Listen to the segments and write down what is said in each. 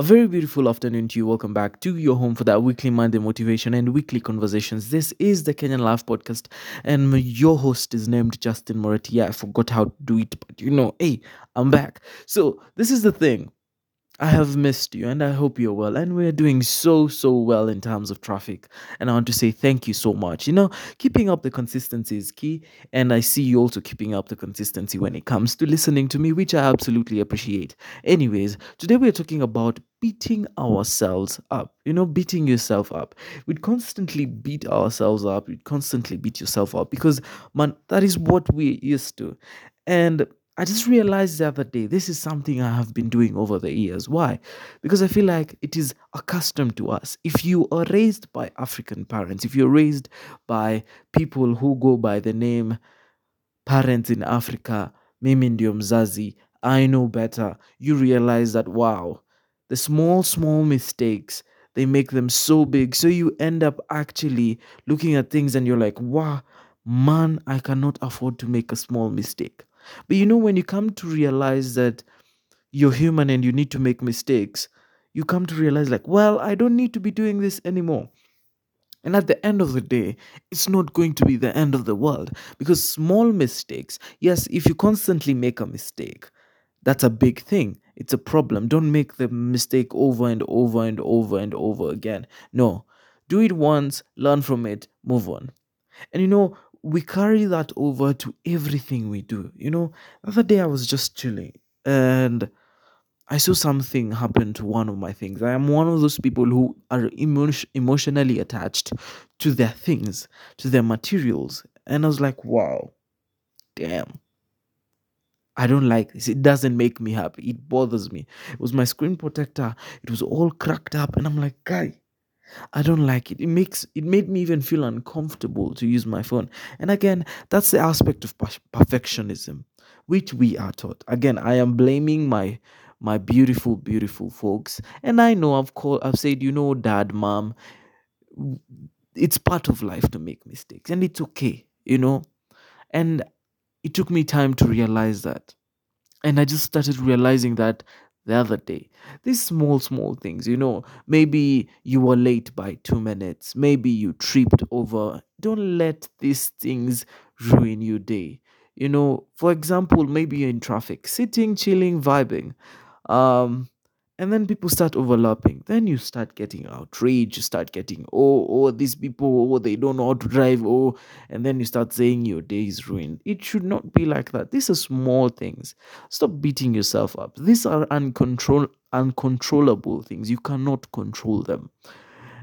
A very beautiful afternoon to you. Welcome back to your home for that weekly Monday motivation and weekly conversations. This is the Kenyan Life Podcast, and your host is named Justin Moretti. Yeah, I forgot how to do it, but you know, hey, I'm back. So, this is the thing. I have missed you and I hope you're well. And we're doing so, so well in terms of traffic. And I want to say thank you so much. You know, keeping up the consistency is key. And I see you also keeping up the consistency when it comes to listening to me, which I absolutely appreciate. Anyways, today we're talking about beating ourselves up. You know, beating yourself up. We'd constantly beat ourselves up. We'd constantly beat yourself up because, man, that is what we're used to. And I just realized the other day this is something I have been doing over the years. Why? Because I feel like it is accustomed to us. If you are raised by African parents, if you're raised by people who go by the name parents in Africa, mimi ndio mzazi, I know better, you realize that wow, the small, small mistakes, they make them so big. So you end up actually looking at things and you're like, wow, man, I cannot afford to make a small mistake. But you know, when you come to realize that you're human and you need to make mistakes, you come to realize, like, well, I don't need to be doing this anymore. And at the end of the day, it's not going to be the end of the world because small mistakes, yes, if you constantly make a mistake, that's a big thing. It's a problem. Don't make the mistake over and over and over and over again. No, do it once, learn from it, move on. And you know, we carry that over to everything we do. You know, the other day I was just chilling and I saw something happen to one of my things. I am one of those people who are emo- emotionally attached to their things, to their materials. And I was like, wow, damn. I don't like this. It doesn't make me happy. It bothers me. It was my screen protector. It was all cracked up. And I'm like, guy, I don't like it. It makes it made me even feel uncomfortable to use my phone. And again, that's the aspect of per- perfectionism which we are taught. Again, I am blaming my my beautiful beautiful folks. And I know I've called I've said, you know, dad, mom, it's part of life to make mistakes and it's okay, you know? And it took me time to realize that. And I just started realizing that the other day. These small, small things, you know, maybe you were late by two minutes, maybe you tripped over. Don't let these things ruin your day. You know, for example, maybe you're in traffic, sitting, chilling, vibing. Um, and then people start overlapping. Then you start getting outraged. You start getting, oh, oh, these people, oh, they don't know how to drive. Oh, and then you start saying your day is ruined. It should not be like that. These are small things. Stop beating yourself up. These are uncontrol- uncontrollable things. You cannot control them.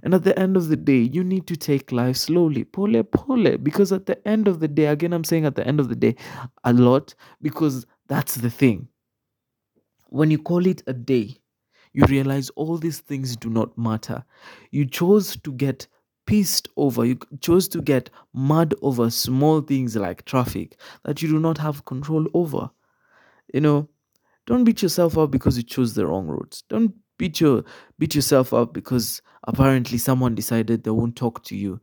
And at the end of the day, you need to take life slowly, pole pole. Because at the end of the day, again, I'm saying at the end of the day, a lot, because that's the thing. When you call it a day, you realize all these things do not matter. You chose to get pissed over, you chose to get mad over small things like traffic that you do not have control over. You know, don't beat yourself up because you chose the wrong route. Don't beat your beat yourself up because apparently someone decided they won't talk to you.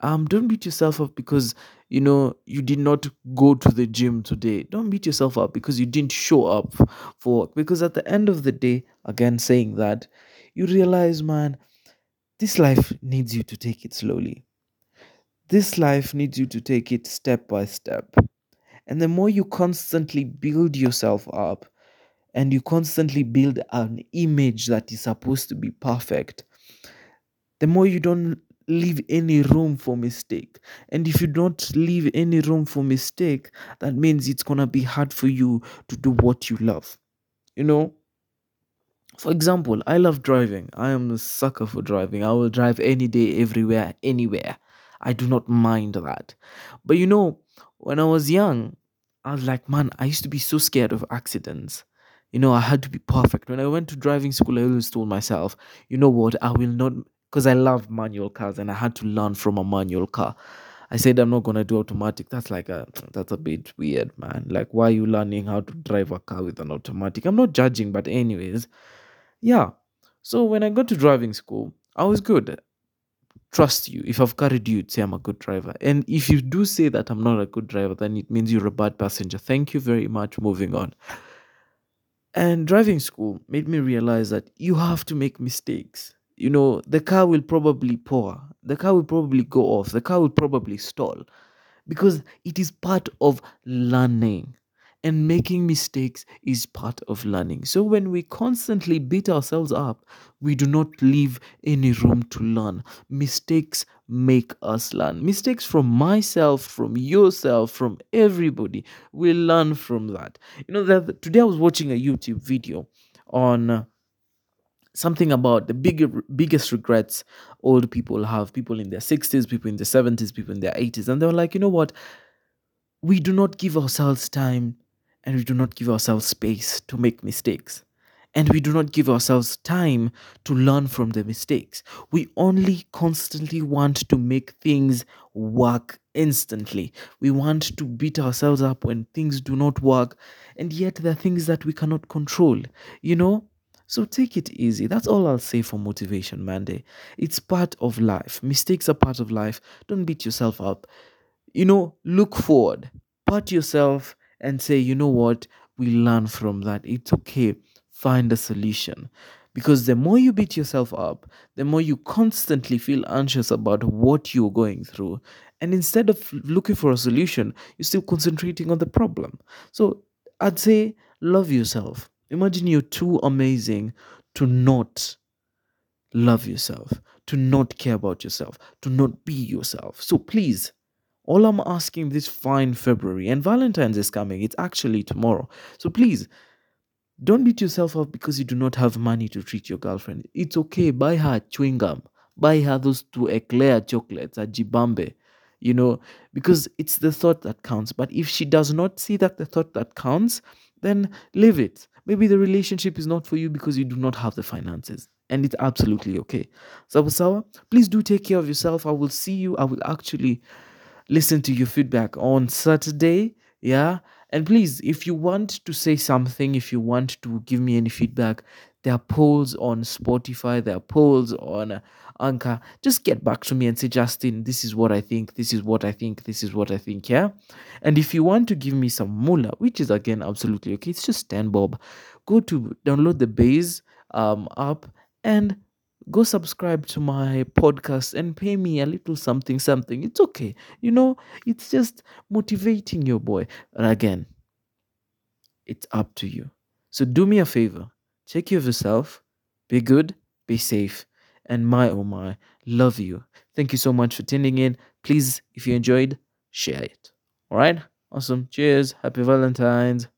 Um, don't beat yourself up because you know you did not go to the gym today. Don't beat yourself up because you didn't show up for work. Because at the end of the day, again saying that, you realize, man, this life needs you to take it slowly. This life needs you to take it step by step. And the more you constantly build yourself up, and you constantly build an image that is supposed to be perfect, the more you don't leave any room for mistake. And if you don't leave any room for mistake, that means it's gonna be hard for you to do what you love. You know, for example, I love driving. I am a sucker for driving. I will drive any day, everywhere, anywhere. I do not mind that. But you know, when I was young, I was like, man, I used to be so scared of accidents. You know, I had to be perfect. When I went to driving school, I always told myself, you know what, I will not, because I love manual cars and I had to learn from a manual car. I said I'm not gonna do automatic. That's like a that's a bit weird, man. Like why are you learning how to drive a car with an automatic? I'm not judging, but anyways, yeah. So when I got to driving school, I was good. Trust you. If I've carried you, say I'm a good driver. And if you do say that I'm not a good driver, then it means you're a bad passenger. Thank you very much. Moving on. And driving school made me realize that you have to make mistakes. You know, the car will probably pour, the car will probably go off, the car will probably stall because it is part of learning. And making mistakes is part of learning. So when we constantly beat ourselves up, we do not leave any room to learn. Mistakes make us learn. Mistakes from myself, from yourself, from everybody. We learn from that. You know that today I was watching a YouTube video on uh, something about the bigger biggest regrets old people have people in their 60s people in their 70s people in their 80s and they were like you know what we do not give ourselves time and we do not give ourselves space to make mistakes. And we do not give ourselves time to learn from the mistakes. We only constantly want to make things work instantly. We want to beat ourselves up when things do not work. And yet, there are things that we cannot control, you know? So take it easy. That's all I'll say for Motivation Monday. It's part of life. Mistakes are part of life. Don't beat yourself up you know, look forward, pat yourself and say, you know what, we learn from that. It's okay. Find a solution. Because the more you beat yourself up, the more you constantly feel anxious about what you're going through. And instead of looking for a solution, you're still concentrating on the problem. So I'd say, love yourself. Imagine you're too amazing to not love yourself, to not care about yourself, to not be yourself. So please, all I'm asking this fine February, and Valentine's is coming, it's actually tomorrow. So please, don't beat yourself up because you do not have money to treat your girlfriend. It's okay, buy her chewing gum, buy her those two eclair chocolates, a jibambe, you know, because it's the thought that counts. But if she does not see that the thought that counts, then leave it. Maybe the relationship is not for you because you do not have the finances. And it's absolutely okay. Sawa sawa, please do take care of yourself. I will see you. I will actually listen to your feedback on Saturday. Yeah. And please, if you want to say something, if you want to give me any feedback, there are polls on Spotify, there are polls on Anchor. Just get back to me and say, Justin, this is what I think, this is what I think, this is what I think. Yeah. And if you want to give me some moolah, which is again absolutely okay, it's just 10 bob, go to download the Base um, app and go subscribe to my podcast and pay me a little something something. It's okay. You know it's just motivating your boy. And again it's up to you. So do me a favor. Take care of yourself. Be good. Be safe. And my oh my love you. Thank you so much for tuning in. Please if you enjoyed share it. All right? Awesome. Cheers. Happy valentine's